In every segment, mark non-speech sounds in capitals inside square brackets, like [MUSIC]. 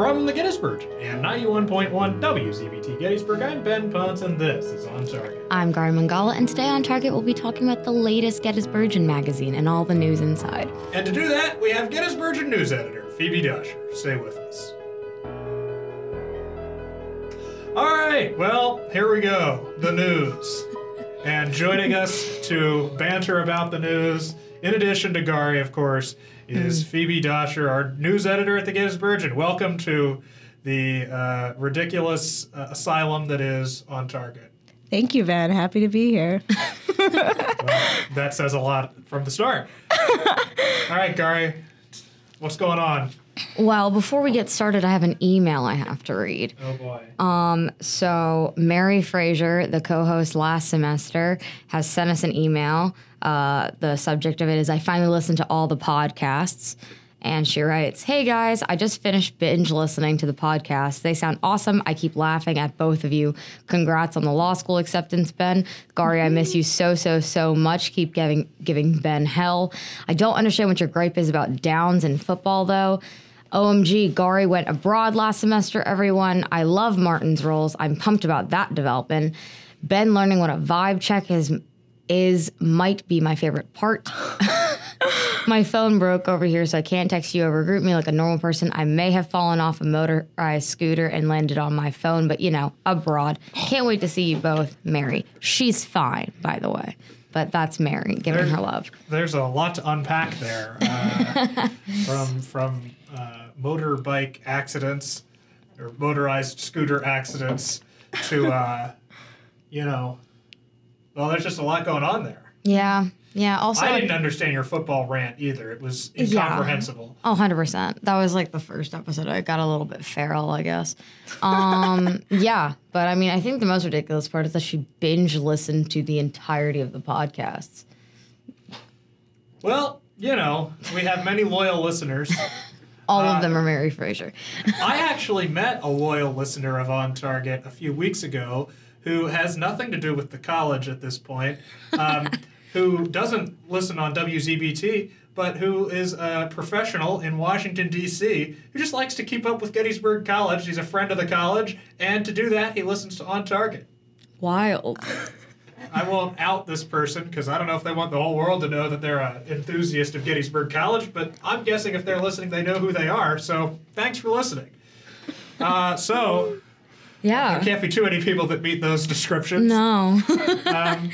From the Gettysburg and 91.1 WZBT Gettysburg, I'm Ben Ponce, and this is On Target. I'm Gary Mangala, and today on Target we'll be talking about the latest Gettysburgian magazine and all the news inside. And to do that, we have Gettysburgian news editor Phoebe Dasher. Stay with us. All right, well, here we go. The news. And joining us to banter about the news, in addition to Gary, of course, is Phoebe Dosher, our news editor at the Gettysburg. And welcome to the uh, ridiculous uh, asylum that is on target. Thank you, Van. Happy to be here. [LAUGHS] That says a lot from the start. [LAUGHS] All right, Gary, what's going on? Well, before we get started, I have an email I have to read. Oh boy. Um, so Mary Fraser, the co-host last semester, has sent us an email. Uh, the subject of it is I finally listened to all the podcasts. And she writes, Hey guys, I just finished binge listening to the podcast. They sound awesome. I keep laughing at both of you. Congrats on the law school acceptance, Ben. Gary, I miss you so, so, so much. Keep giving giving Ben hell. I don't understand what your gripe is about downs in football though. OMG, Gary went abroad last semester, everyone. I love Martin's roles. I'm pumped about that development. Ben learning what a vibe check is is might be my favorite part. [LAUGHS] my phone broke over here, so I can't text you over GroupMe like a normal person. I may have fallen off a motorized scooter and landed on my phone, but you know, abroad. Can't wait to see you both, Mary. She's fine, by the way. But that's Mary giving her love. There's a lot to unpack there, uh, [LAUGHS] from from uh, motorbike accidents or motorized scooter accidents to, uh, you know, well, there's just a lot going on there. Yeah. Yeah. Also, I didn't understand your football rant either. It was incomprehensible. Oh, 100%. That was like the first episode. I got a little bit feral, I guess. Um, [LAUGHS] yeah. But I mean, I think the most ridiculous part is that she binge listened to the entirety of the podcasts. Well, you know, we have many loyal listeners. [LAUGHS] All Uh, of them are Mary Fraser. I actually met a loyal listener of On Target a few weeks ago who has nothing to do with the college at this point, um, [LAUGHS] who doesn't listen on WZBT, but who is a professional in Washington, D.C., who just likes to keep up with Gettysburg College. He's a friend of the college, and to do that, he listens to On Target. Wild. [LAUGHS] I won't out this person because I don't know if they want the whole world to know that they're an enthusiast of Gettysburg College, but I'm guessing if they're listening, they know who they are. So thanks for listening. Uh, so Yeah. there can't be too many people that meet those descriptions. No. [LAUGHS] [LAUGHS]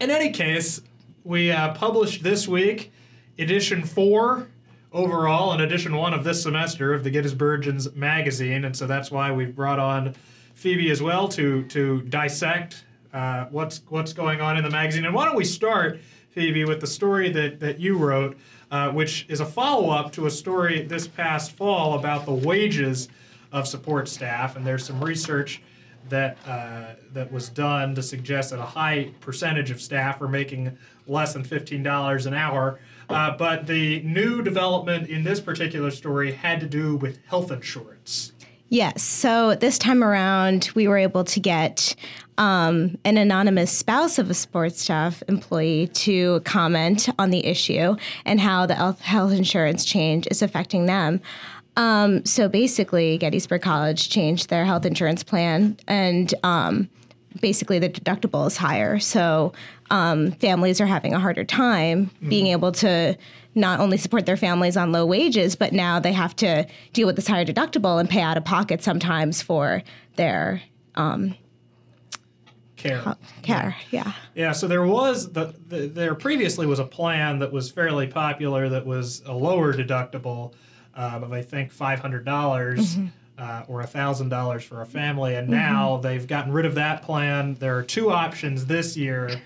In any case, we uh, published this week edition four overall and edition one of this semester of the Gettysburgians magazine, and so that's why we've brought on Phoebe as well to to dissect uh, what's what's going on in the magazine. And why don't we start, Phoebe, with the story that that you wrote, uh, which is a follow up to a story this past fall about the wages of support staff, and there's some research that uh, that was done to suggest that a high percentage of staff are making less than fifteen dollars an hour. Uh, but the new development in this particular story had to do with health insurance. Yes. So this time around, we were able to get um, an anonymous spouse of a sports staff employee to comment on the issue and how the health health insurance change is affecting them. Um, so basically, Gettysburg College changed their health insurance plan, and um, basically the deductible is higher. So um, families are having a harder time being able to not only support their families on low wages, but now they have to deal with this higher deductible and pay out of pocket sometimes for their Care. care. Yeah. Yeah, so there was the, the there previously was a plan that was fairly popular that was a lower deductible um, of I think five hundred dollars uh, or thousand dollars for a family, and now they've gotten rid of that plan. There are two options this year,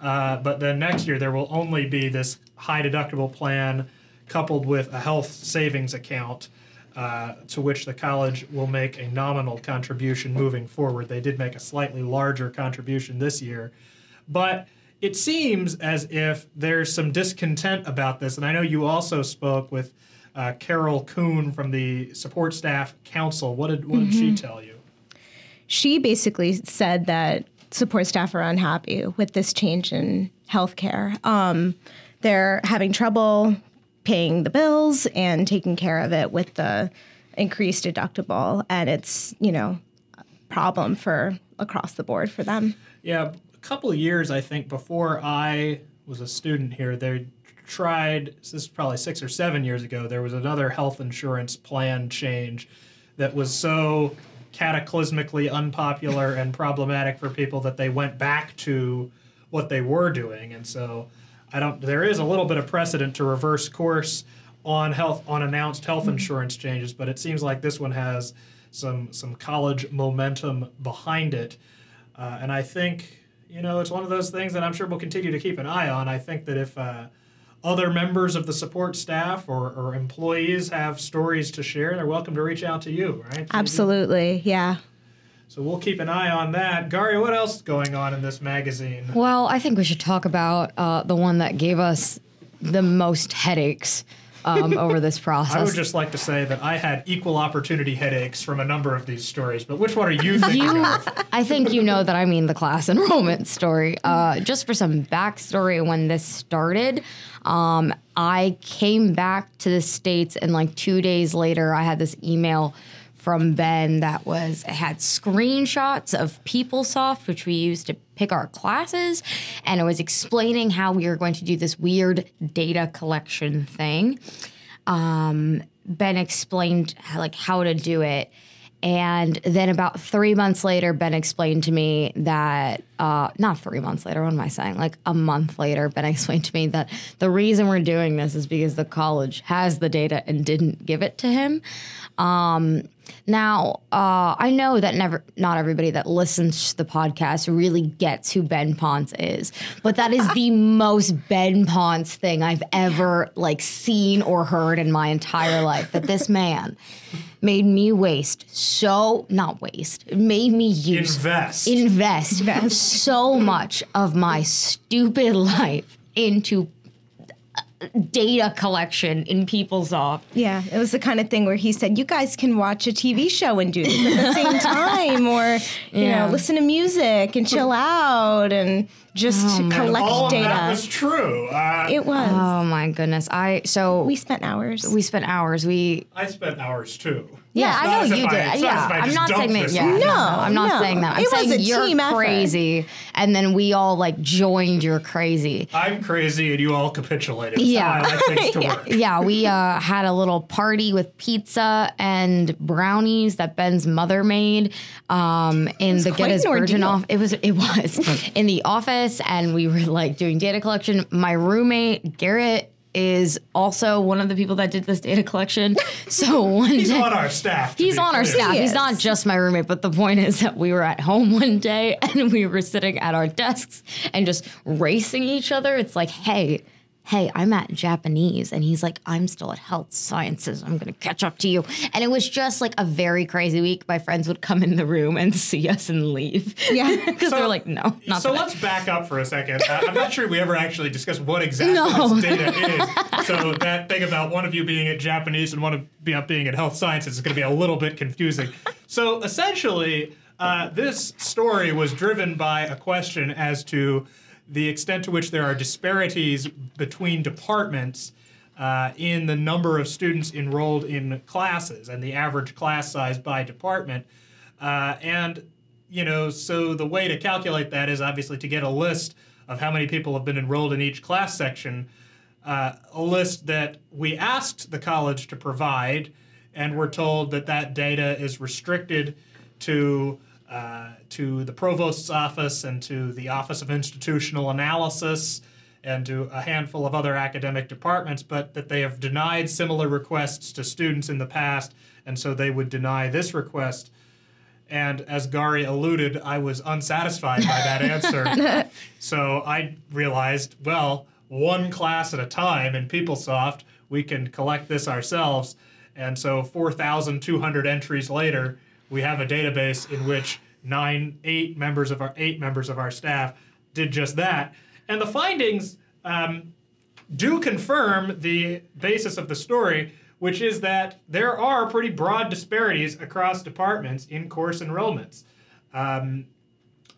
uh, but then next year there will only be this high deductible plan coupled with a health savings account. Uh, to which the college will make a nominal contribution moving forward. They did make a slightly larger contribution this year, but it seems as if there's some discontent about this. And I know you also spoke with uh, Carol Kuhn from the Support Staff Council. What did what did she tell you? She basically said that support staff are unhappy with this change in healthcare. Um, they're having trouble paying the bills and taking care of it with the increased deductible, and it's you know a problem for across the board for them. Yeah, a couple of years I think before I was a student here, they tried. This is probably six or seven years ago. There was another health insurance plan change that was so cataclysmically unpopular and problematic for people that they went back to what they were doing, and so I don't. There is a little bit of precedent to reverse course on health on announced health insurance changes, but it seems like this one has some some college momentum behind it, uh, and I think you know it's one of those things that I'm sure we'll continue to keep an eye on. I think that if uh, other members of the support staff or, or employees have stories to share, they're welcome to reach out to you, right? Absolutely, yeah. So we'll keep an eye on that. Gary, what else is going on in this magazine? Well, I think we should talk about uh, the one that gave us the most headaches um, over this process. [LAUGHS] I would just like to say that I had equal opportunity headaches from a number of these stories, but which one are you thinking you, of? I think you know that I mean the class [LAUGHS] enrollment story. Uh, just for some backstory, when this started, um, I came back to the states, and like two days later, I had this email from Ben that was had screenshots of PeopleSoft, which we used to pick our classes, and it was explaining how we were going to do this weird data collection thing. Um, ben explained like how to do it. And then about three months later, Ben explained to me that, uh, not three months later, what am I saying? Like a month later, Ben explained to me that the reason we're doing this is because the college has the data and didn't give it to him. Um, now, uh, I know that never, not everybody that listens to the podcast really gets who Ben Ponce is, but that is the [LAUGHS] most Ben Ponce thing I've ever like seen or heard in my entire life. That this man made me waste so not waste, made me use Invest. invest so much of my stupid life into data collection in PeopleSoft. Yeah, it was the kind of thing where he said, "You guys can watch a TV show and do this at the same [LAUGHS] time, or you Yeah. know, listen to music and chill out and just to collect All of data." that was true. Uh, it was. Oh my goodness! I so we we, spent hours. We spent hours. We I spent hours too. yeah, It's I know you did. it's not yeah, I I'm not saying that. Yeah, no, No, I'm not no. saying that. I'm It was saying a you're team effort. crazy, and then we all like joined your crazy. I'm crazy and you all capitulated. Yeah. how I like things [LAUGHS] work. [LAUGHS] Yeah, we uh, had a little party with pizza and brownies that Ben's mother made um, in the quite Get His an Virgin off. It was it was [LAUGHS] in the office, and we were like doing data collection. My roommate Garrett is also one of the people that did this data collection. [LAUGHS] So one He's day. on our staff. He's be on our staff. He He's not just my roommate, but the point is that we were at home one day and we were sitting at our desks and just racing each other. It's like, hey, hey, I'm at Japanese. And he's like, I'm still at health sciences. I'm going to catch up to you. And it was just like a very crazy week. My friends would come in the room and [LAUGHS] see us and leave. Yeah. [LAUGHS] Because they're like, no, not so today. let's back up for a second. Uh, I'm not sure we ever actually discussed what exactly No. this data [LAUGHS] is. So that thing about one of you being at Japanese and one of you being at health sciences is going to be a little bit confusing. So essentially, uh, this story was driven by a question as to the extent to which there are disparities between departments uh, in the number of students enrolled in classes and the average class size by department. Uh, and you know, so the way to calculate that is obviously to get a list of how many people have been enrolled in each class section, uh, a list that we asked the college to provide, and we're told that that data is restricted to uh, to the provost's office and to the Office of Institutional Analysis and to a handful of other academic departments, but that they have denied similar requests to students in the past, and so they would deny this request. And as Gary alluded, I was unsatisfied by that answer. [LAUGHS] so I realized, well, one class at a time in PeopleSoft, we can collect this ourselves. And so 4,200 entries later, we have a database in which nine, eight members of our eight members of our staff did just that. And the findings um, do confirm the basis of the story, which is that there are pretty broad disparities across departments in course enrollments. Um,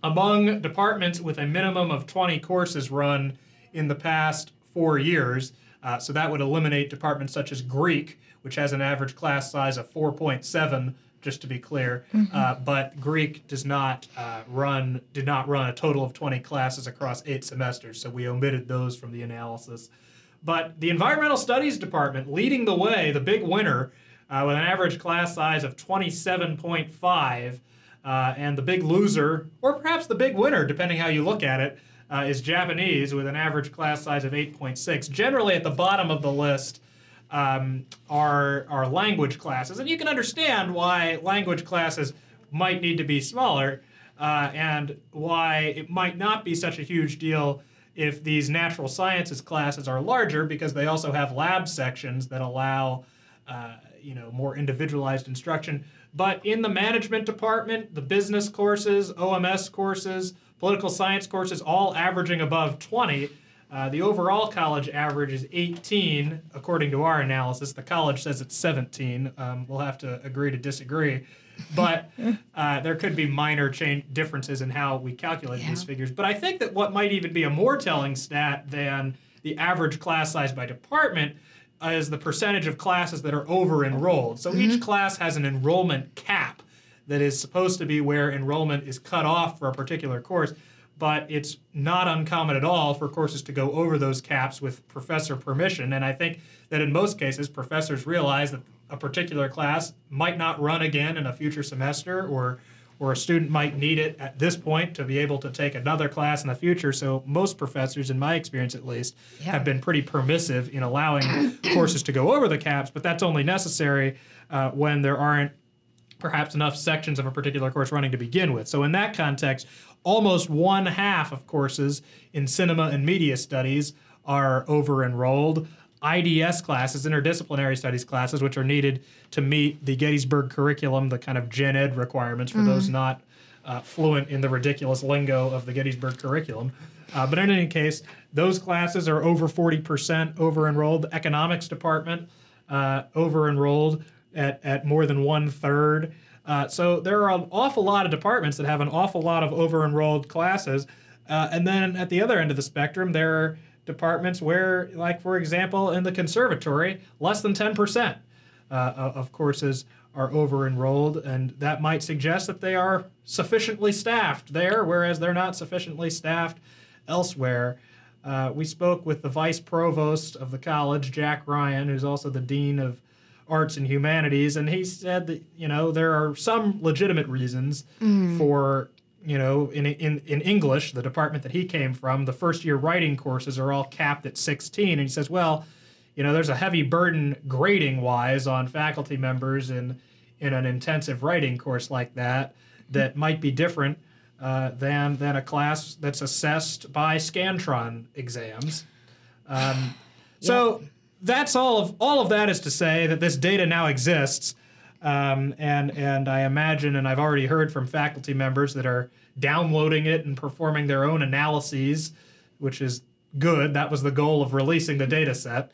among departments with a minimum of 20 courses run in the past four years, Uh, so that would eliminate departments such as Greek, which has an average class size of 4.7 just to be clear. Uh, but Greek does not uh, run did not run a total of 20 classes across eight semesters, so we omitted those from the analysis. But the environmental studies department leading the way, the big winner, uh, with an average class size of 27.5, uh, and the big loser, or perhaps the big winner, depending how you look at it, uh, is Japanese with an average class size of 8.6. Generally, at the bottom of the list um, are language classes, and you can understand why language classes might need to be smaller, uh, and why it might not be such a huge deal if these natural sciences classes are larger, because they also have lab sections that allow uh, you know more individualized instruction. But in the management department, the business courses, OMS courses, political science courses, all averaging above 20. Uh, the overall college average is 18, according to our analysis. The college says it's 17. Um, we'll have to agree to disagree. But [LAUGHS] uh, there could be minor change differences in how we calculate these figures. But I think that what might even be a more telling stat than the average class size by department is the percentage of classes that are over enrolled. So each class has an enrollment cap that is supposed to be where enrollment is cut off for a particular course, but it's not uncommon at all for courses to go over those caps with professor permission. And I think that in most cases, professors realize that a particular class might not run again in a future semester or or a student might need it at this point to be able to take another class in the future. So most professors, in my experience at least, Yeah. have been pretty permissive in allowing [COUGHS] courses to go over the caps, but that's only necessary uh, when there aren't perhaps enough sections of a particular course running to begin with. So in that context, almost one half of courses in cinema and media studies are over enrolled. IDS classes, interdisciplinary studies classes, which are needed to meet the Gettysburg curriculum, the kind of gen ed requirements for those not uh, fluent in the ridiculous lingo of the Gettysburg curriculum. Uh, but in any case, those classes are over 40% over enrolled. The economics department uh, over enrolled at, at more than one third. Uh, so there are an awful lot of departments that have an awful lot of over enrolled classes. Uh, and then at the other end of the spectrum, there are departments where, like for example, in the conservatory, less than 10% uh, of courses are over enrolled, and that might suggest that they are sufficiently staffed there, whereas they're not sufficiently staffed elsewhere. Uh, we spoke with the vice provost of the college, Jack Ryan, who's also the dean of arts and humanities, and he said that you know there are some legitimate reasons for you know in, in in English, the department that he came from, the first year writing courses are all capped at 16, and he says, well, you know, there's a heavy burden grading wise on faculty members in in an intensive writing course like that that might be different uh, than than a class that's assessed by Scantron exams. Um, so that's all of all of that is to say that this data now exists, um, and and I imagine, and I've already heard from faculty members that are downloading it and performing their own analyses, which is good. That was the goal of releasing the data set.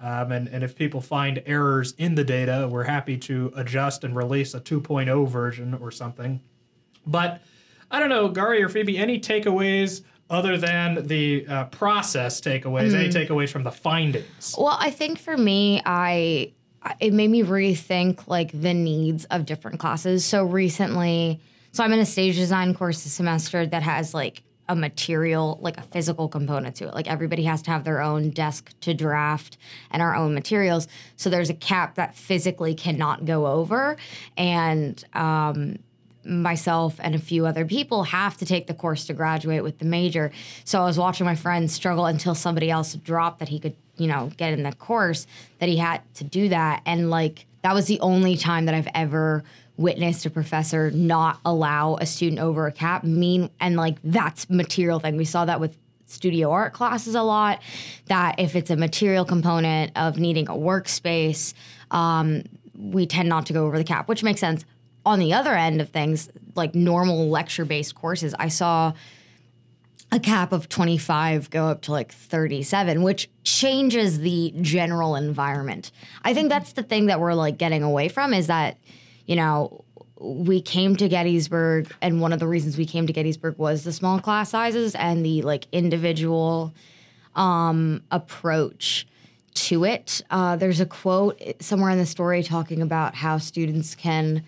Um, and, and if people find errors in the data, we're happy to adjust and release a 2.0 version or something. But I don't know, Gary or Phoebe, any takeaways other than the uh, process takeaways? Any takeaways from the findings? Well, I think for me, I I- it made me rethink like the needs of different classes. So recently, so I'm in a stage design course this semester that has like a material, like a physical component to it. Like everybody has to have their own desk to draft and our own materials. So there's a cap that physically cannot go over, and um, myself and a few other people have to take the course to graduate with the major. So I was watching my friend struggle until somebody else dropped that he could, you know, get in the course that he had to do that. And like that was the only time that I've ever witnessed a professor not allow a student over a cap. Mean and like that's material thing. We saw that with studio art classes a lot that if it's a material component of needing a workspace um, we tend not to go over the cap which makes sense on the other end of things like normal lecture based courses i saw a cap of 25 go up to like 37 which changes the general environment i think that's the thing that we're like getting away from is that you know we came to gettysburg and one of the reasons we came to gettysburg was the small class sizes and the like individual um, approach to it. Uh, there's a quote somewhere in the story talking about how students can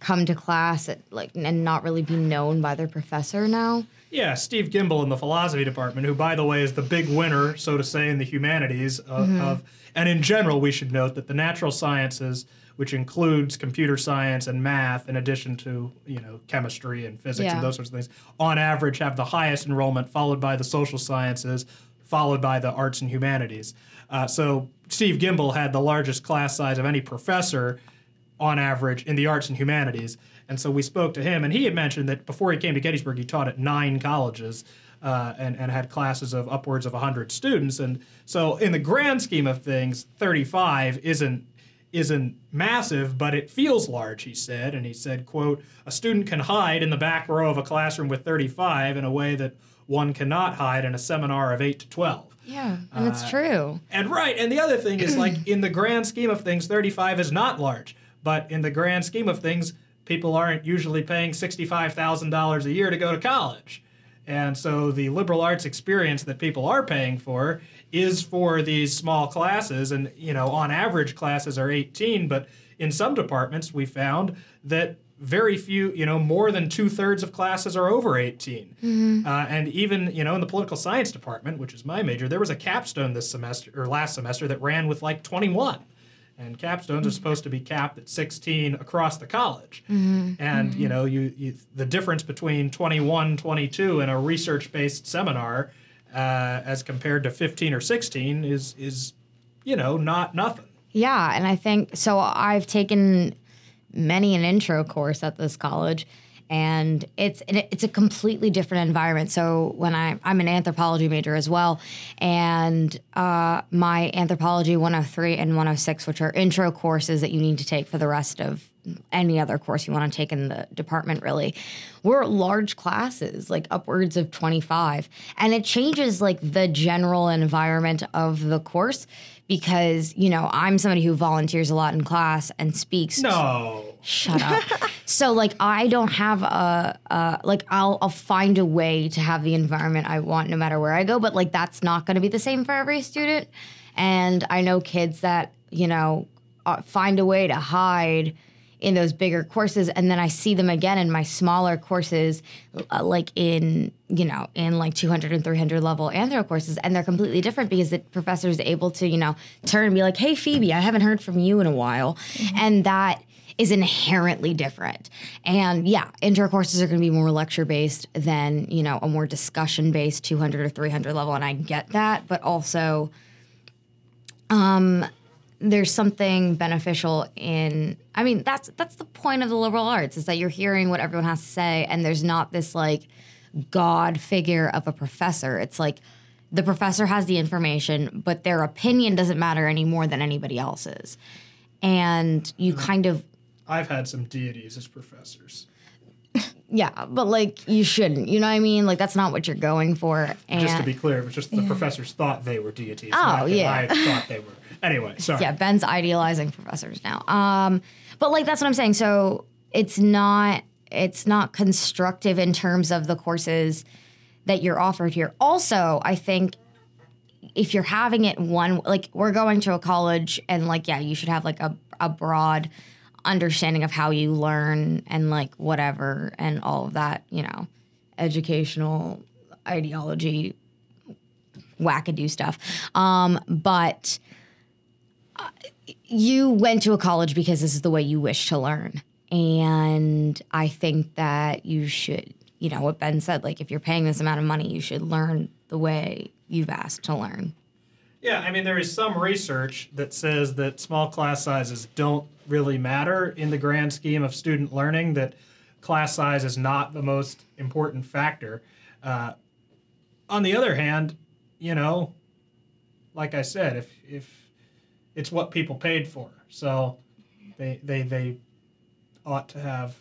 come to class at, like and not really be known by their professor now. Yeah, Steve Gimbel in the philosophy department, who, by the way, is the big winner, so to say, in the humanities of, Mm-hmm. of and in general, we should note that the natural sciences, which includes computer science and math, in addition to you know chemistry and physics Yeah. and those sorts of things, on average have the highest enrollment, followed by the social sciences, followed by the arts and humanities. Uh, so Steve Gimbel had the largest class size of any professor on average in the arts and humanities. And so we spoke to him, and he had mentioned that before he came to Gettysburg, he taught at nine colleges uh, and, and had classes of upwards of 100 students. And so, in the grand scheme of things, 35 isn't isn't massive, but it feels large, he said. And he said, quote, a student can hide in the back row of a classroom with 35 in a way that one cannot hide in a seminar of 8 to 12. Yeah, and Uh, it's true. And right, and the other thing is like in the grand scheme of things, 35 is not large. But in the grand scheme of things, people aren't usually paying $65,000 a year to go to college. And so the liberal arts experience that people are paying for is for these small classes. And, you know, on average, classes are 18, but in some departments, we found that very few, you know, more than two thirds of classes are over 18. Uh, and even, you know, in the political science department, which is my major, there was a capstone this semester or last semester that ran with like 21. And capstones are supposed to be capped at 16 across the college. And, you know, you, you the difference between 21, 22 in a research-based seminar uh, as compared to 15 or 16 is, is you know, not nothing. Yeah, and I think so. I've taken many an intro course at this college, and it's it's a completely different environment. So when I I'm an anthropology major as well, and uh, my anthropology 103 and 106, which are intro courses that you need to take for the rest of any other course you want to take in the department really we're large classes like upwards of 25 and it changes like the general environment of the course because you know i'm somebody who volunteers a lot in class and speaks No. Shut up. So like i don't have a, a like I'll, I'll find a way to have the environment i want no matter where i go but like that's not going to be the same for every student. And i know kids that you know uh, find a way to hide in those bigger courses and then i see them again in my smaller courses uh, like in you know in like 200 and 300 level anthro courses and they're completely different because the professor is able to you know turn and be like hey phoebe i haven't heard from you in a while. And that is inherently different. And yeah intro courses are going to be more lecture based than you know a more discussion based 200 or 300 level and i get that but also um, there's something beneficial in i mean that's that's the point of the liberal arts is that you're hearing what everyone has to say and there's not this like god figure of a professor. It's like the professor has the information but their opinion doesn't matter any more than anybody else's. And you mm-hmm. kind of I've had some deities as professors. yeah but like you shouldn't you know what i mean like that's not what you're going for and Just to be clear, it was just the professors thought they were deities. Oh, yeah. I thought they were. Anyway, [LAUGHS] sorry. yeah ben's idealizing professors now um but like that's what i'm saying so it's not it's not constructive in terms of the courses that you're offered here also i think if you're having it one like we're going to a college and like yeah you should have like a, a broad understanding of how you learn and like whatever and all of that you know educational ideology wackadoo stuff um but you went to a college because this is the way you wish to learn. And I think that you should, you know, what Ben said, like if you're paying this amount of money, you should learn the way you've asked to learn. Yeah, I mean, there is some research that says that small class sizes don't really matter in the grand scheme of student learning, that class size is not the most important factor. Uh, on the other hand, you know, like I said, if, if it's what people paid for, so they, they, they ought to have,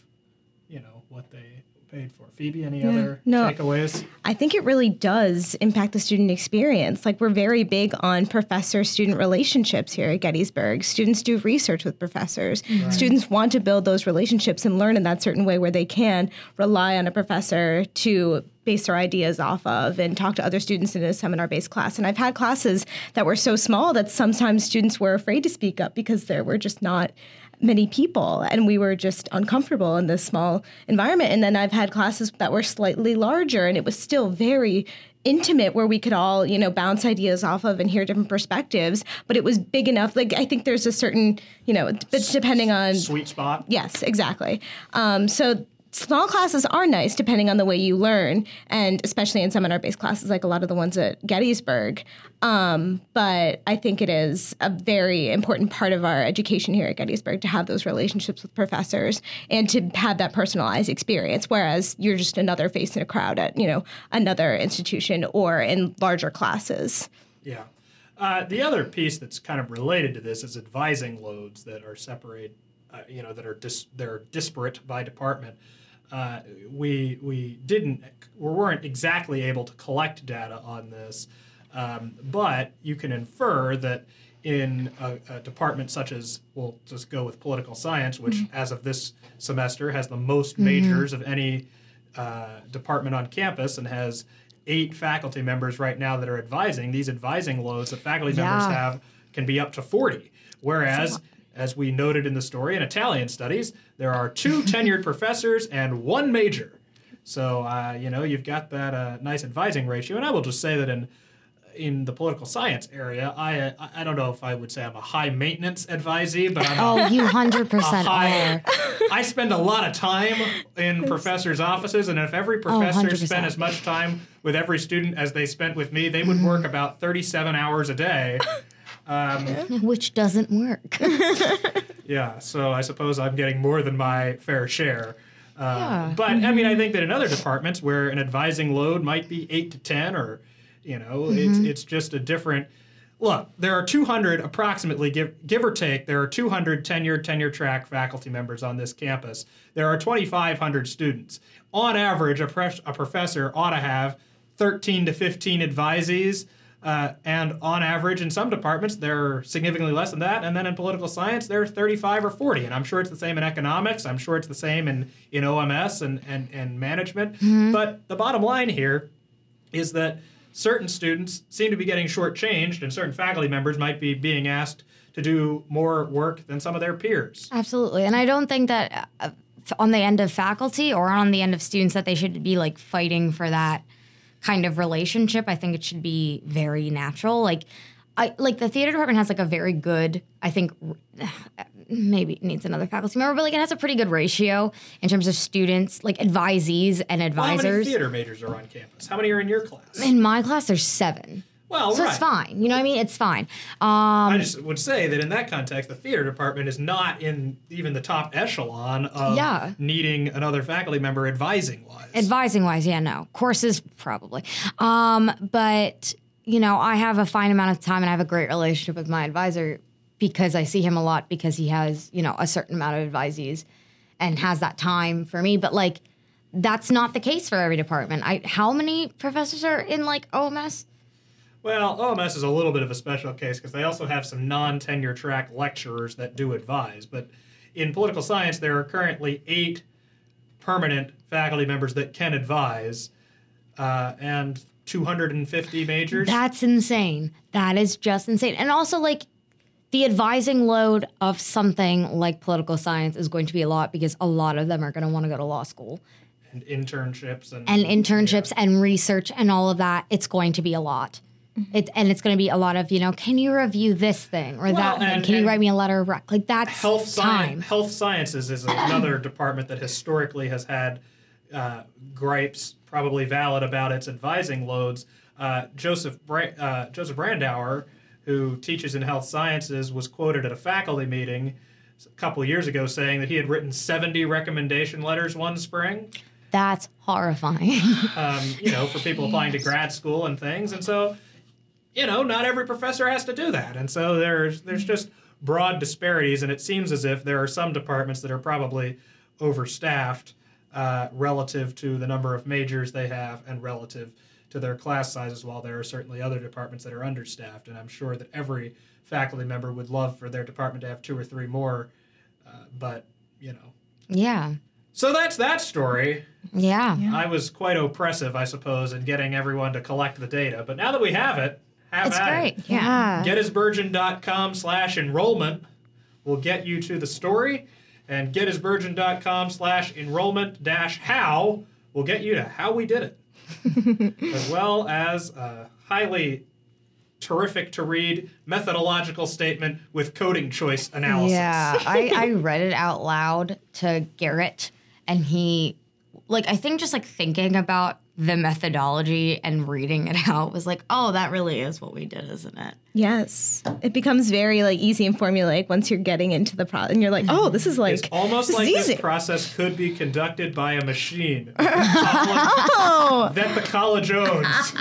you know, what they, paid for. Phoebe, any other no. takeaways? I think it really does impact the student experience. Like, we're very big on professor student relationships here at Gettysburg. Students do research with professors. Students want to build those relationships and learn in that certain way where they can rely on a professor to base their ideas off of and talk to other students in a seminar based class. And I've had classes that were so small that sometimes students were afraid to speak up because there were just not many people and we were just uncomfortable in this small environment and then i've had classes that were slightly larger and it was still very intimate where we could all you know bounce ideas off of and hear different perspectives but it was big enough like i think there's a certain you know but depending on Sweet spot. yes exactly um, so small classes are nice depending on the way you learn and especially in seminar based classes like a lot of the ones at gettysburg um, but i think it is a very important part of our education here at gettysburg to have those relationships with professors and to have that personalized experience whereas you're just another face in a crowd at you know another institution or in larger classes Yeah. Uh, the other piece that's kind of related to this is advising loads that are separate, uh, you know, that are dis- they're disparate by department. Uh, we we didn't we weren't exactly able to collect data on this, um, but you can infer that in a, a department such as we'll just go with political science, which as of this semester has the most majors of any uh, department on campus and has eight faculty members right now that are advising. These advising loads that faculty members have can be up to 40. Whereas, as we noted in the story in Italian studies, there are two [LAUGHS] tenured professors and one major. So, uh, you know, you've got that uh, nice advising ratio. And I will just say that in in the political science area, I uh, I- I don't know if I would say I'm a high maintenance advisee, but I'm a Oh, you [LAUGHS] hundred percent high- are. [LAUGHS] I spend a lot of time in professors' offices, and if every professor 100%. spent as much time with every student as they spent with me, they would work about 37 hours a day. Um, [LAUGHS] Which doesn't work. [LAUGHS] yeah, so I suppose I'm getting more than my fair share. Uh, Yeah. But I mean, I think that in other departments where an advising load might be eight to ten, or you know, it's it's just a different. Look, there are 200 approximately, give give or take, there are 200 tenured tenure track faculty members on this campus. There are 2,500 students. On average, a, pres- a professor ought to have 13 to 15 advisees. Uh, and on average, in some departments, they're significantly less than that. And then in political science, they're 35 or 40. And I'm sure it's the same in economics. I'm sure it's the same in, in OMS and, and, and management. But the bottom line here is that certain students seem to be getting shortchanged, and certain faculty members might be being asked to do more work than some of their peers. Absolutely. And I don't think that uh, on the end of faculty or on the end of students that they should be like fighting for that kind of relationship. I think it should be very natural. Like I like the theater department has like a very good, I think [SIGHS] maybe it needs another faculty member, but like it has a pretty good ratio in terms of students, like advisees and Well, how many advisors. theater majors are on campus? How many are in your class? in my class there's 7. Well, So right. it's fine. You know what I mean? It's fine. Um I just would say that in that context, the theater department is not in even the top echelon of Yeah. needing another faculty member advising wise. Advising wise, yeah, no. Courses, probably. Um, but, you know, I have a fine amount of time and I have a great relationship with my advisor because I see him a lot because he has, you know, a certain amount of advisees and has that time for me. But, like, that's not the case for every department. I How many professors are in, like, OMS? Well, OMS is a little bit of a special case because they also have some non tenure track lecturers that do advise. But in political science, there are currently eight permanent faculty members that can advise uh, and 250 majors. That's insane. That is just insane. And also, like, the advising load of something like political science is going to be a lot because a lot of them are going to want to go to law school. and internships and, and internships and research and all of that, it's going to be a lot. It, and it's going to be a lot of, you know, can you review this thing or that thing? Can you write me a letter of rec? Like that's health time. science. Health sciences is another [COUGHS] department that historically has had uh, gripes, probably valid, about its advising loads. Uh, Joseph Bra- uh, Joseph Brandauer, who teaches in health sciences, was quoted at a faculty meeting a couple years ago saying that he had written 70 recommendation letters one spring. That's horrifying. um, you know, for people [LAUGHS] applying to grad school and things. And so, you know, not every professor has to do that. And so there's there's just broad disparities, and it seems as if there are some departments that are probably overstaffed uh, relative to the number of majors they have and relative to their class sizes, while there are certainly other departments that are understaffed. And I'm sure that every faculty member would love for their department to have two or three more, uh, but, you know. Yeah. So that's that story. Yeah. I was quite oppressive, I suppose, in getting everyone to collect the data. But now that we have it, have It's at great. it. Yeah. gettysburgian.com slash enrollment will get you to the story and gettysburgian.com slash enrollment dash how will get you to how we did it [LAUGHS] as well as a highly terrific to read methodological statement with coding choice analysis Yeah, I, I [LAUGHS] read it out loud to Garrett, and he, like, I think just like thinking about the methodology and reading it [LAUGHS] out was like, oh, that really is what we did, isn't it? Yes, it becomes very like easy and formulaic once you're getting into the process and you're like, oh, this is like it's almost this like is this process could be conducted by a machine [LAUGHS] oh. that oh, the college owns.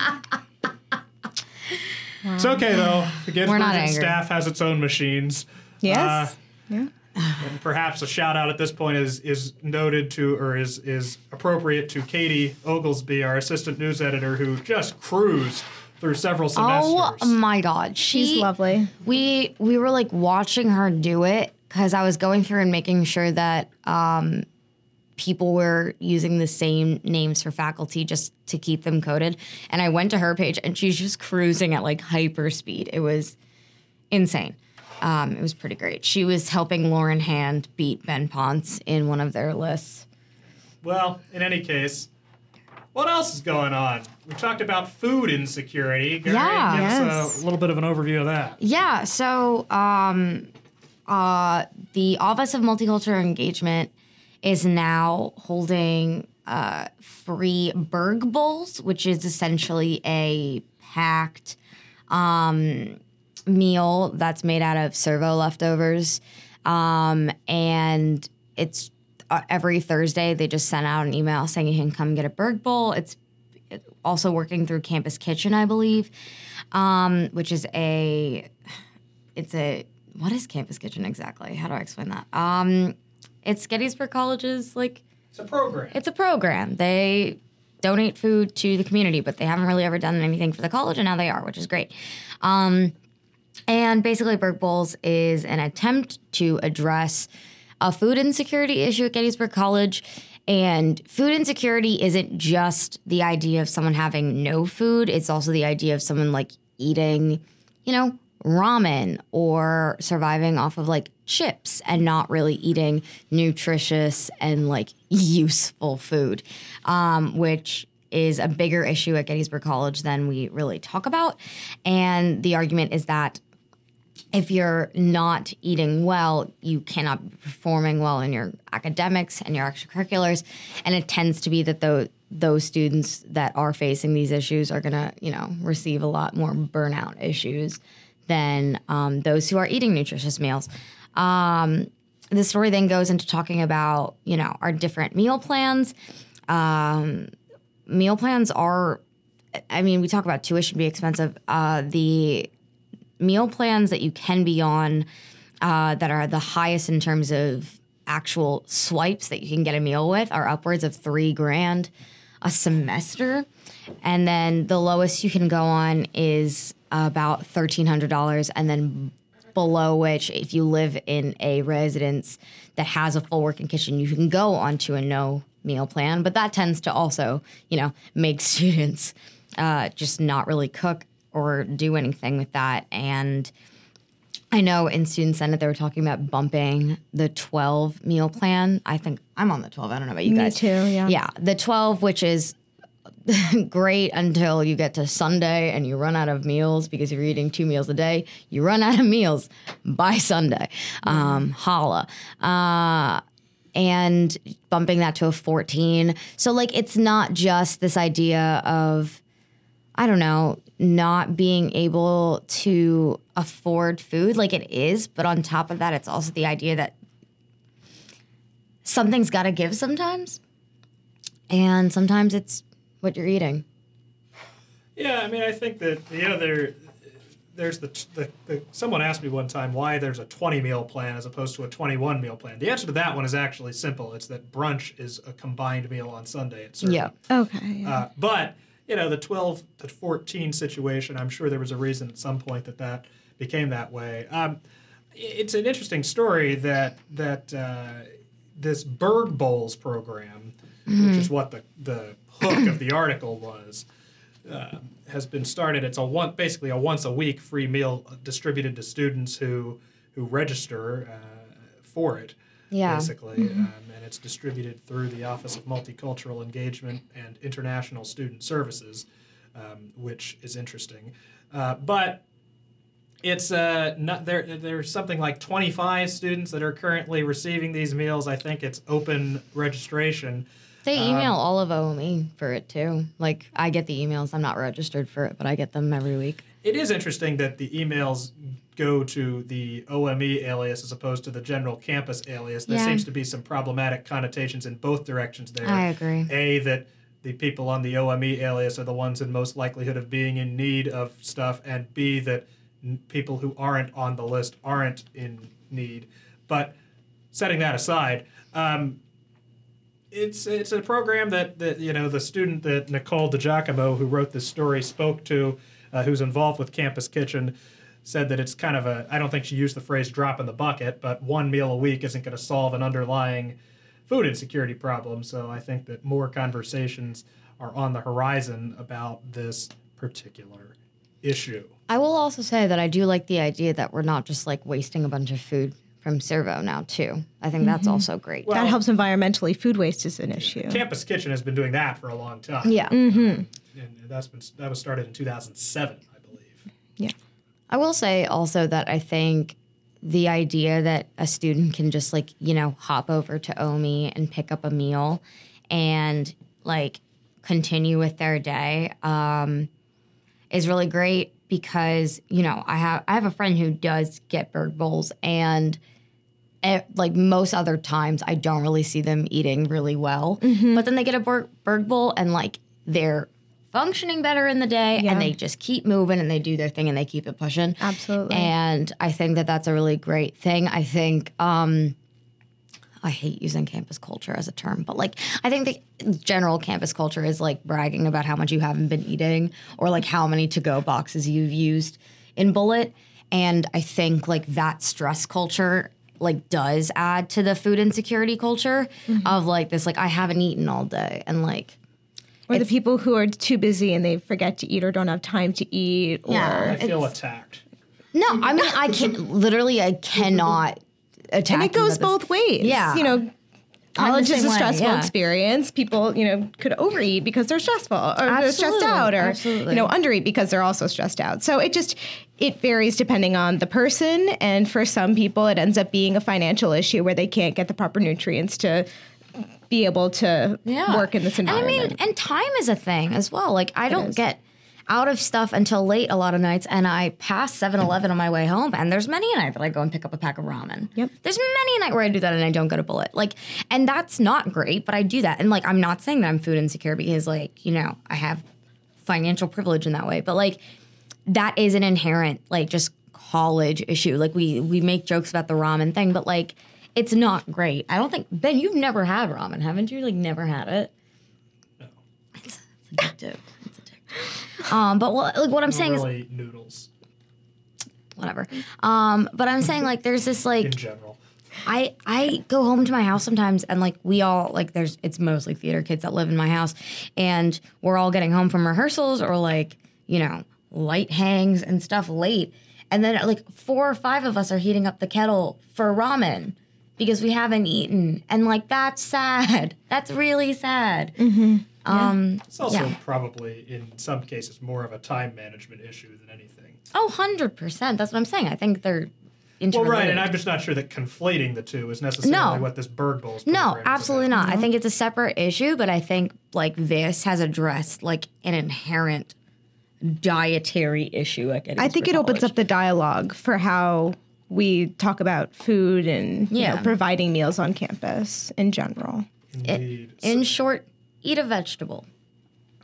It's okay though. The Gibbs We're not Virgin angry. staff has its own machines. yes, uh, yeah. And perhaps a shout out at this point is is noted to or is is appropriate to Katie Oglesby, our assistant news editor, who just cruised through several semesters. Oh my God, she, She's lovely. We we were like watching her do it because I was going through and making sure that um, people were using the same names for faculty just to keep them coded. And I went to her page and she's just cruising at like hyper speed. It was insane. Um, it was pretty great. She was helping Lauren Hand beat Ben Ponce in one of their lists. Well, in any case, what else is going on? We talked about food insecurity. Gary, Yeah. give us a little bit of an overview of that. Yeah, so um, uh, the Office of Multicultural Engagement is now holding uh, free Berg Bowls, which is essentially a packed um, meal that's made out of servo leftovers. Um, and it's uh, every Thursday, they just send out an email saying you can come get a Berg Bowl. It's also working through Campus Kitchen, I believe, um, which is a it's a what is Campus Kitchen exactly? How do I explain that? Um, it's Gettysburg College's like It's a program. it's a program. They donate food to the community, but they haven't really ever done anything for the college, and now they are, which is great. Um, and basically, Berg Bowls is an attempt to address a food insecurity issue at Gettysburg College. And food insecurity isn't just the idea of someone having no food, it's also the idea of someone like eating, you know, ramen or surviving off of like chips and not really eating nutritious and like useful food, um, which is a bigger issue at Gettysburg College than we really talk about. And the argument is that if you're not eating well, you cannot be performing well in your academics and your extracurriculars. And it tends to be that those those students that are facing these issues are gonna, you know, receive a lot more burnout issues than um, those who are eating nutritious meals. Um, the story then goes into talking about, you know, our different meal plans. Um, meal plans are, I mean, we talk about tuition being expensive. Uh, the meal plans that you can be on uh, that are the highest in terms of actual swipes that you can get a meal with are upwards of three grand a semester. And then the lowest you can go on is about $1,300. And then below which, if you live in a residence that has a full working kitchen, you can go onto a no meal plan. But that tends to also, you know, make [LAUGHS] students uh, just not really cook or do anything with that. And I know in Student Senate they were talking about bumping the 12 meal plan. I think I'm on the 12. I don't know about you Me guys. too, yeah. Yeah, the 12, which is [LAUGHS] great until you get to Sunday and you run out of meals because you're eating two meals a day. You run out of meals by Sunday. Um, holla. Uh, and bumping that to a 14. So, like, it's not just this idea of, I don't know, not being able to afford food. Like, it is. But on top of that, it's also the idea that something's got to give sometimes. And sometimes it's what you're eating. Yeah, I mean, I think that the other there's the, the, the someone asked me one time why there's a 20 meal plan as opposed to a 21 meal plan. The answer to that one is actually simple. It's that brunch is a combined meal on Sunday at certain Yeah. Okay. uh, but you know, the 12 to 14 situation, I'm sure there was a reason at some point that that became that way. Um, it's an interesting story that that uh, this Bird Bowls program, which is what the the hook of the article was, uh, has been started. It's a one basically a once a week free meal distributed to students who who register uh, for it Yeah. basically, um, and it's distributed through the Office of Multicultural Engagement and International Student Services, um, which is interesting. Uh, but it's uh, not there. There's something like 25 students that are currently receiving these meals. I think it's open registration. They Um, email all of OME for it too. Like I get the emails. I'm not registered for it, but I get them every week. It is interesting that the emails go to the OME alias as opposed to the general campus alias. There Yeah. seems to be some problematic connotations in both directions there. I agree. A, that the people on the OME alias are the ones in most likelihood of being in need of stuff, and B, that n- people who aren't on the list aren't in need. But setting that aside, um, it's it's a program that, that you know the student that Nicole DiGiacomo, who wrote this story, spoke to, uh, who's involved with Campus Kitchen, said that it's kind of a I don't think she used the phrase drop in the bucket, but one meal a week isn't going to solve an underlying food insecurity problem. So I think that more conversations are on the horizon about this particular issue. I will also say that I do like the idea that we're not just like wasting a bunch of food from Servo now too. I think that's mm-hmm. also great. Well, that helps environmentally. Food waste is an issue. Campus Kitchen has been doing that for a long time. yeah. Uh, mm-hmm. and that's been that was started in 2007, I believe. Yeah. I will say also that I think the idea that a student can just like, you know, hop over to OMI and pick up a meal and like continue with their day um, is really great because, you know, I have I have a friend who does get Burg bowls and like most other times I don't really see them eating really well. But then they get a bird, Burg bowl and like they're functioning better in the day Yeah. and they just keep moving and they do their thing and they keep it pushing. Absolutely. And I think that that's a really great thing. I think um, I hate using campus culture as a term, but like I think the general campus culture is like bragging about how much you haven't been eating or like how many to go boxes you've used in Bullet. And I think like that stress culture like does add to the food insecurity culture mm-hmm. of like this like I haven't eaten all day and like or the people who are too busy and they forget to eat or don't have time to eat. Or Yeah. I feel attacked. no I mean I can literally I [LAUGHS] cannot attack and it goes both ways. Yeah. You know, I'm the college is a way, stressful yeah. experience. People, you know, could overeat because they're stressful or they're stressed out or, absolutely. you know, undereat because they're also stressed out. So it just, it varies depending on the person. And for some people, it ends up being a financial issue where they can't get the proper nutrients to be able to yeah. work in this environment. And I mean, and time is a thing as well. Like I don't is. get out of stuff until late a lot of nights, and I pass 7-Eleven on my way home. And there's many a night that I go and pick up a pack of ramen. Yep. There's many a night where I do that and I don't go to Bullet. Like, and that's not great, but I do that. And like, I'm not saying that I'm food insecure because like you know I have financial privilege in that way, but like that is an inherent like just college issue. Like we we make jokes about the ramen thing, but like it's not great. I don't think Ben, you've never had ramen, haven't you? Like never had it. No. It's, it's addictive. It's addictive. Um, but what like what I'm saying is noodles. Whatever. Um, but I'm saying like there's this like in general. I I go home to my house sometimes and like we all like there's it's mostly theater kids that live in my house and we're all getting home from rehearsals or like you know light hangs and stuff late. And then like four or five of us are heating up the kettle for ramen because we haven't eaten. And like that's sad. [LAUGHS] That's really sad um It's also yeah. probably in some cases more of a time management issue than anything. oh 100% that's what i'm saying i think they're Well, right, and I'm just not sure that conflating the two is necessarily No. what this Burg Bowls No, program is absolutely about. not. I think it's a separate issue, but I think like this has addressed like an inherent dietary issue at I think it opens up the dialogue for how we talk about food and you Yeah. know, providing meals on campus in general. Indeed. In short, eat a vegetable.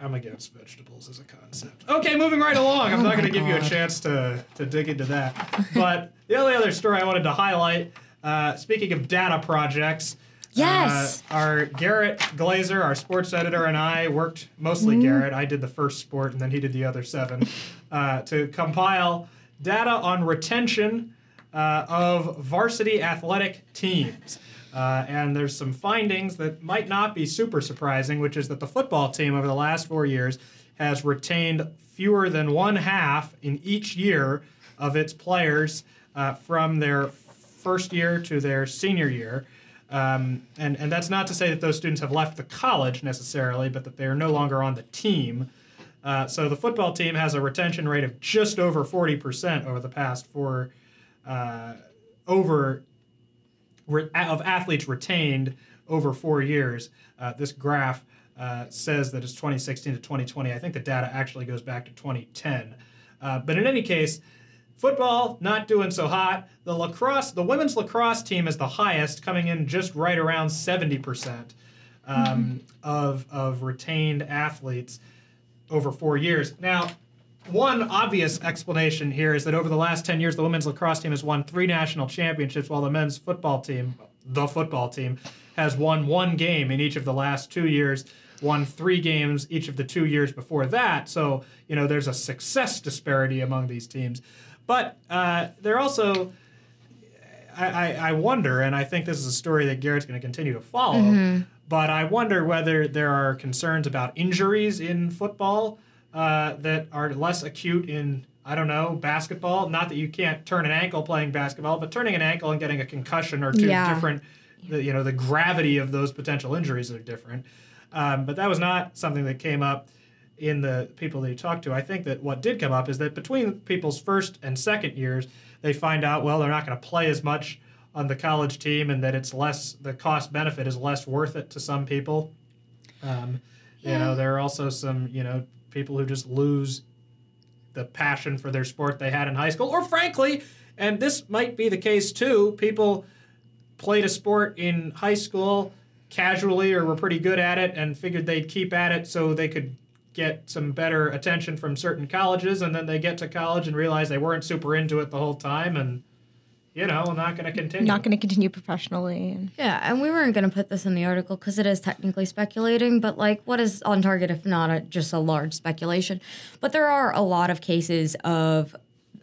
I'm against vegetables as a concept. Okay, moving right along. I'm Oh not going to give you a chance to, to dig into that. But the only other story I wanted to highlight, uh, speaking of data projects, Yes. uh, our Garrett Glazer, our sports editor, and I worked mostly Garrett. I did the first sport, and then he did the other seven, uh, to compile data on retention uh, of varsity athletic teams. Uh, and there's some findings that might not be super surprising, which is that the football team over the last four years has retained fewer than one half in each year of its players uh, from their first year to their senior year. Um, and, and that's not to say that those students have left the college necessarily, but that they are no longer on the team. Uh, so the football team has a retention rate of just over 40% over the past four, uh, over re- of athletes retained over four years. Uh, this graph uh, says that it's 2016 to 2020. I think the data actually goes back to 2010. Uh, but in any case, football not doing so hot. The lacrosse, the women's lacrosse team is the highest, coming in just right around 70% um, of of retained athletes over four years. Now, one obvious explanation here is that over the last 10 years, the women's lacrosse team has won three national championships, while the men's football team, the football team, has won one game in each of the last two years, won three games each of the two years before that. So, you know, there's a success disparity among these teams. But uh, they're also, I, I, I wonder, and I think this is a story that Garrett's going to continue to follow, but I wonder whether there are concerns about injuries in football uh, that are less acute in I don't know basketball. Not that you can't turn an ankle playing basketball, but turning an ankle and getting a concussion or two Yeah. different. The, you know the gravity of those potential injuries are different. Um, but that was not something that came up in the people that you talked to. I think that what did come up is that between people's first and second years, they find out well they're not going to play as much on the college team, and that it's less the cost benefit is less worth it to some people. Um, You know, there are also some you know people who just lose the passion for their sport they had in high school, or frankly, and this might be the case too, people played a sport in high school casually or were pretty good at it and figured they'd keep at it so they could get some better attention from certain colleges and then they get to college and realize they weren't super into it the whole time and you know not going to continue Not going to continue professionally. And Yeah, and we weren't going to put this in the article because it is technically speculating, but like, what is on target if not a, just a large speculation? But there are a lot of cases of.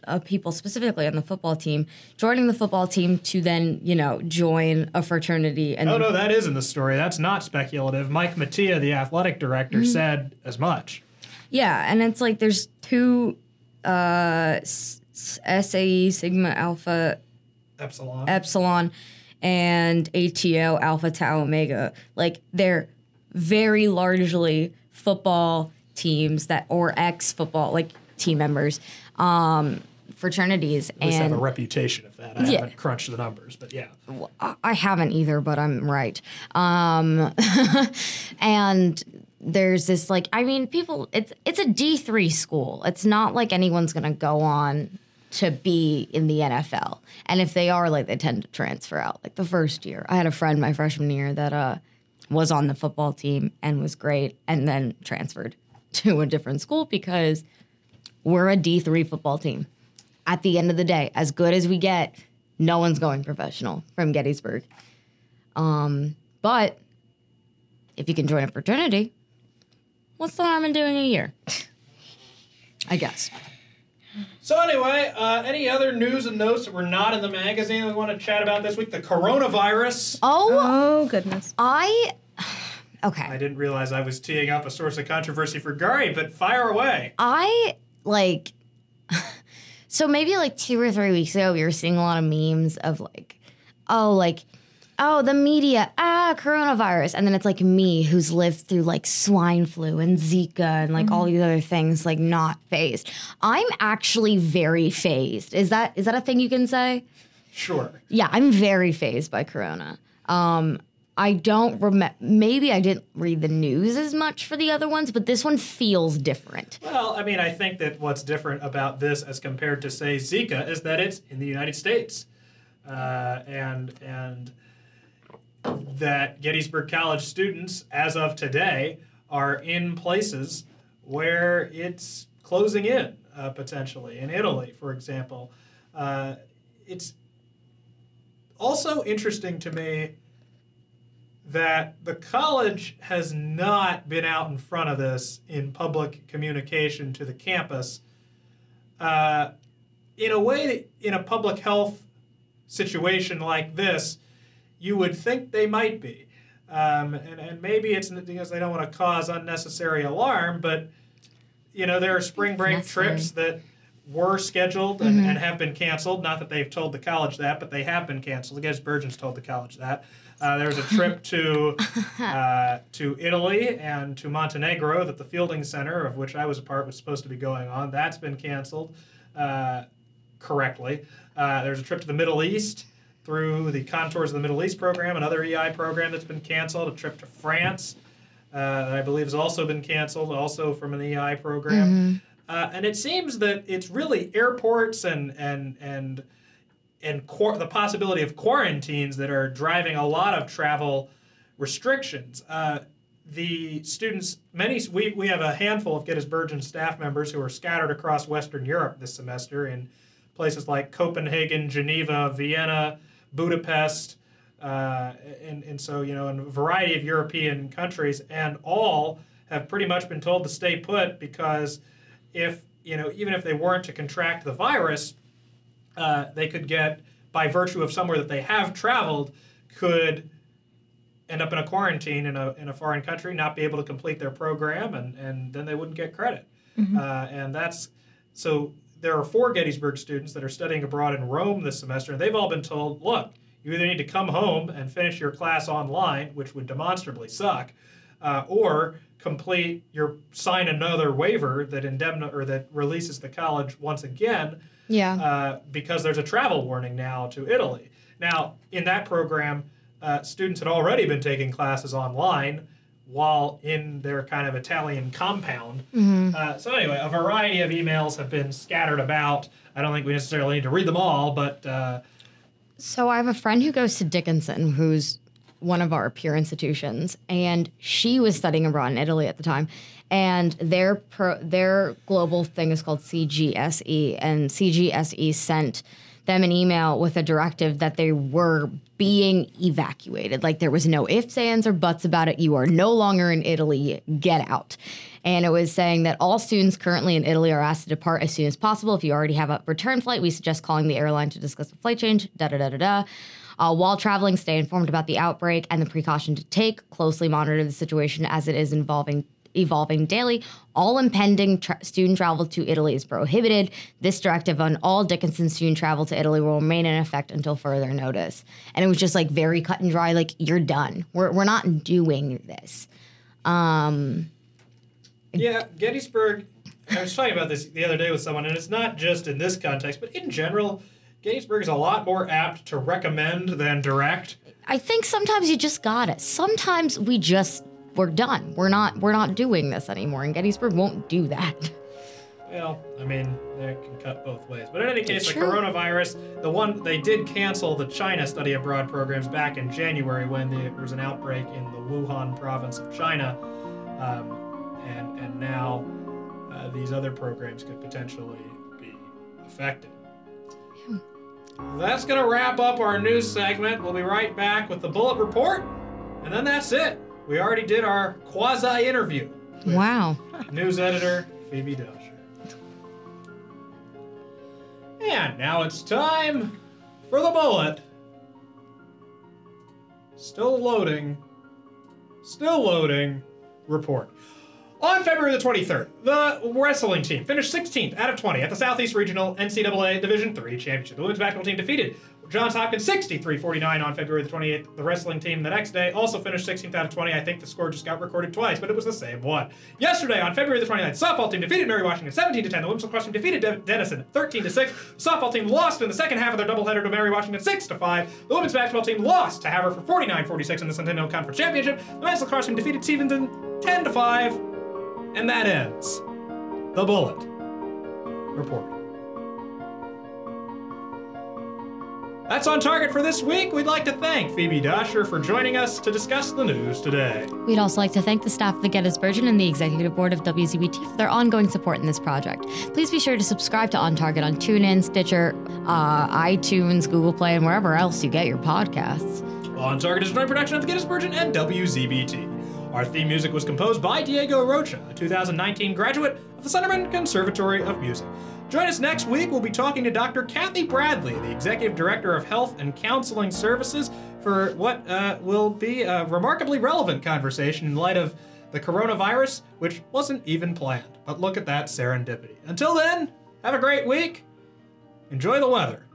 Of people specifically on the football team joining the football team to then you know join a fraternity and oh no that is in the story that's not speculative mike mattia the athletic director said as much Yeah, and it's like there's two uh, s- s- SAE Sigma Alpha epsilon Epsilon and ATO Alpha Tau Omega. Like they're very largely football teams that or ex football like team members, um, fraternities, at least have and a reputation of that i Yeah. haven't crunched the numbers but yeah I- I haven't either, but I'm right. Um, [LAUGHS] and there's this like, I mean, people, it's it's a D three school. It's not like anyone's gonna go on to be in the NFL. And if they are, like, they tend to transfer out. Like the first year, I had a friend my freshman year that uh was on the football team and was great, and then transferred [LAUGHS] to a different school because we're a D three football team. At the end of the day, as good as we get, no one's going professional from Gettysburg. Um, but if you can join a fraternity, what's the harm in doing a year? [LAUGHS] I guess. So anyway, uh, any other news and notes that were not in the magazine we want to chat about this week? The coronavirus. Oh, oh goodness, I. [SIGHS] Okay. I didn't realize I was teeing up a source of controversy for Gary, but fire away. I like. [LAUGHS] So maybe like two or three weeks ago, we were seeing a lot of memes of like, oh, like, oh, the media, ah, coronavirus. And then it's like me who's lived through like swine flu and Zika and like all these other things, like not phased. I'm actually very phased. Is that is that a thing you can say? Sure. Yeah, I'm very phased by corona. Um, I don't remember. Maybe I didn't read the news as much for the other ones, but this one feels different. Well, I mean, I think that what's different about this as compared to, say, Zika is that it's in the United States, uh, and and that Gettysburg College students, as of today, are in places where it's closing in uh, potentially. In Italy, for example, uh, it's also interesting to me that the college has not been out in front of this in public communication to the campus. Uh, in a way, in a public health situation like this, you would think they might be. Um, and, and maybe it's because they don't want to cause unnecessary alarm, but you know there are spring break trips that were scheduled and, and have been canceled. Not that they've told the college that, but they have been canceled. I guess Burgeon's told the college that. Uh, there was a trip to [LAUGHS] uh, to Italy and to Montenegro that the Fielding Center, of which I was a part, was supposed to be going on. That's been canceled uh, correctly. Uh, there's a trip to the Middle East through the Contours of the Middle East program, another EI program that's been canceled. A trip to France uh, that I believe has also been canceled, also from an EI program. Uh, and it seems that it's really airports and and and and quar- the possibility of quarantines that are driving a lot of travel restrictions. Uh, the students, many we, we have a handful of Gettysburgian staff members who are scattered across Western Europe this semester in places like Copenhagen, Geneva, Vienna, Budapest, uh, and, and so you know in a variety of European countries, and all have pretty much been told to stay put because if you know even if they weren't to contract the virus, uh, they could get by virtue of somewhere that they have traveled could end up in a quarantine in a, in a foreign country, not be able to complete their program, and, and then they wouldn't get credit. Uh, and that's so there are four Gettysburg students that are studying abroad in Rome this semester, and they've all been told, look, you either need to come home and finish your class online, which would demonstrably suck, uh, or complete your sign another waiver that indemni- or that releases the college once again Yeah. uh, because there's a travel warning now to Italy. Now, in that program, uh, students had already been taking classes online while in their kind of Italian compound. Uh, so, anyway, a variety of emails have been scattered about. I don't think we necessarily need to read them all, but uh, So I have a friend who goes to Dickinson, who's one of our peer institutions, and she was studying abroad in Italy at the time. And their pro, their global thing is called CGSE, and CGSE sent them an email with a directive that they were being evacuated. Like there was no ifs, ands, or buts about it. You are no longer in Italy. Get out. And it was saying that all students currently in Italy are asked to depart as soon as possible. If you already have a return flight, we suggest calling the airline to discuss a flight change. Da da da da da. Uh, while traveling, stay informed about the outbreak and the precaution to take. Closely monitor the situation as it is involving evolving daily. All impending tra- student travel to Italy is prohibited. This directive on all Dickinson student travel to Italy will remain in effect until further notice. And it was just like very cut and dry. Like you're done. We're we're not doing this. Um, Yeah, Gettysburg. I was talking about this the other day with someone, and it's not just in this context, but in general, Gettysburg is a lot more apt to recommend than direct. I think sometimes you just got it. Sometimes we just we're done. We're not we're not doing this anymore, and Gettysburg won't do that. Well, I mean, that can cut both ways. But in any case, the coronavirus, the one they did cancel the China study abroad programs back in January when there was an outbreak in the Wuhan province of China, um, and and now uh, these other programs could potentially be affected. That's gonna wrap up our news segment. We'll be right back with the bullet report, and then that's it. We already did our quasi interview. Wow. News editor Phoebe Dosher. And now it's time for the bullet. Still loading. Still loading. Report. On February the 23rd, the wrestling team finished 16th out of 20 at the Southeast Regional NCAA Division III Championship. The women's basketball team defeated Johns Hopkins 63-49 on February the 28th. The wrestling team the next day also finished 16th out of 20. I think the score just got recorded twice, but it was the same one. Yesterday, on February the 29th, softball team defeated Mary Washington 17 to 10. The women's lacrosse team defeated De- Denison 13 to 6. The softball team lost in the second half of their doubleheader to Mary Washington 6 to 5. The women's basketball team lost to Haverford 49-46 in the Centennial Conference Championship. The men's lacrosse team defeated Stevenson 10 to 5. And that ends the bullet report. That's on target for this week. We'd like to thank Phoebe Dosher for joining us to discuss the news today. We'd also like to thank the staff of the Gettysburgian and the executive board of WZBT for their ongoing support in this project. Please be sure to subscribe to On Target on TuneIn, Stitcher, uh, iTunes, Google Play, and wherever else you get your podcasts. On Target is a joint production of the Gettysburgian and WZBT. Our theme music was composed by Diego Rocha, a 2019 graduate of the Sunderman Conservatory of Music. Join us next week. We'll be talking to Dr. Kathy Bradley, the Executive Director of Health and Counseling Services, for what uh, will be a remarkably relevant conversation in light of the coronavirus, which wasn't even planned. But look at that serendipity. Until then, have a great week. Enjoy the weather.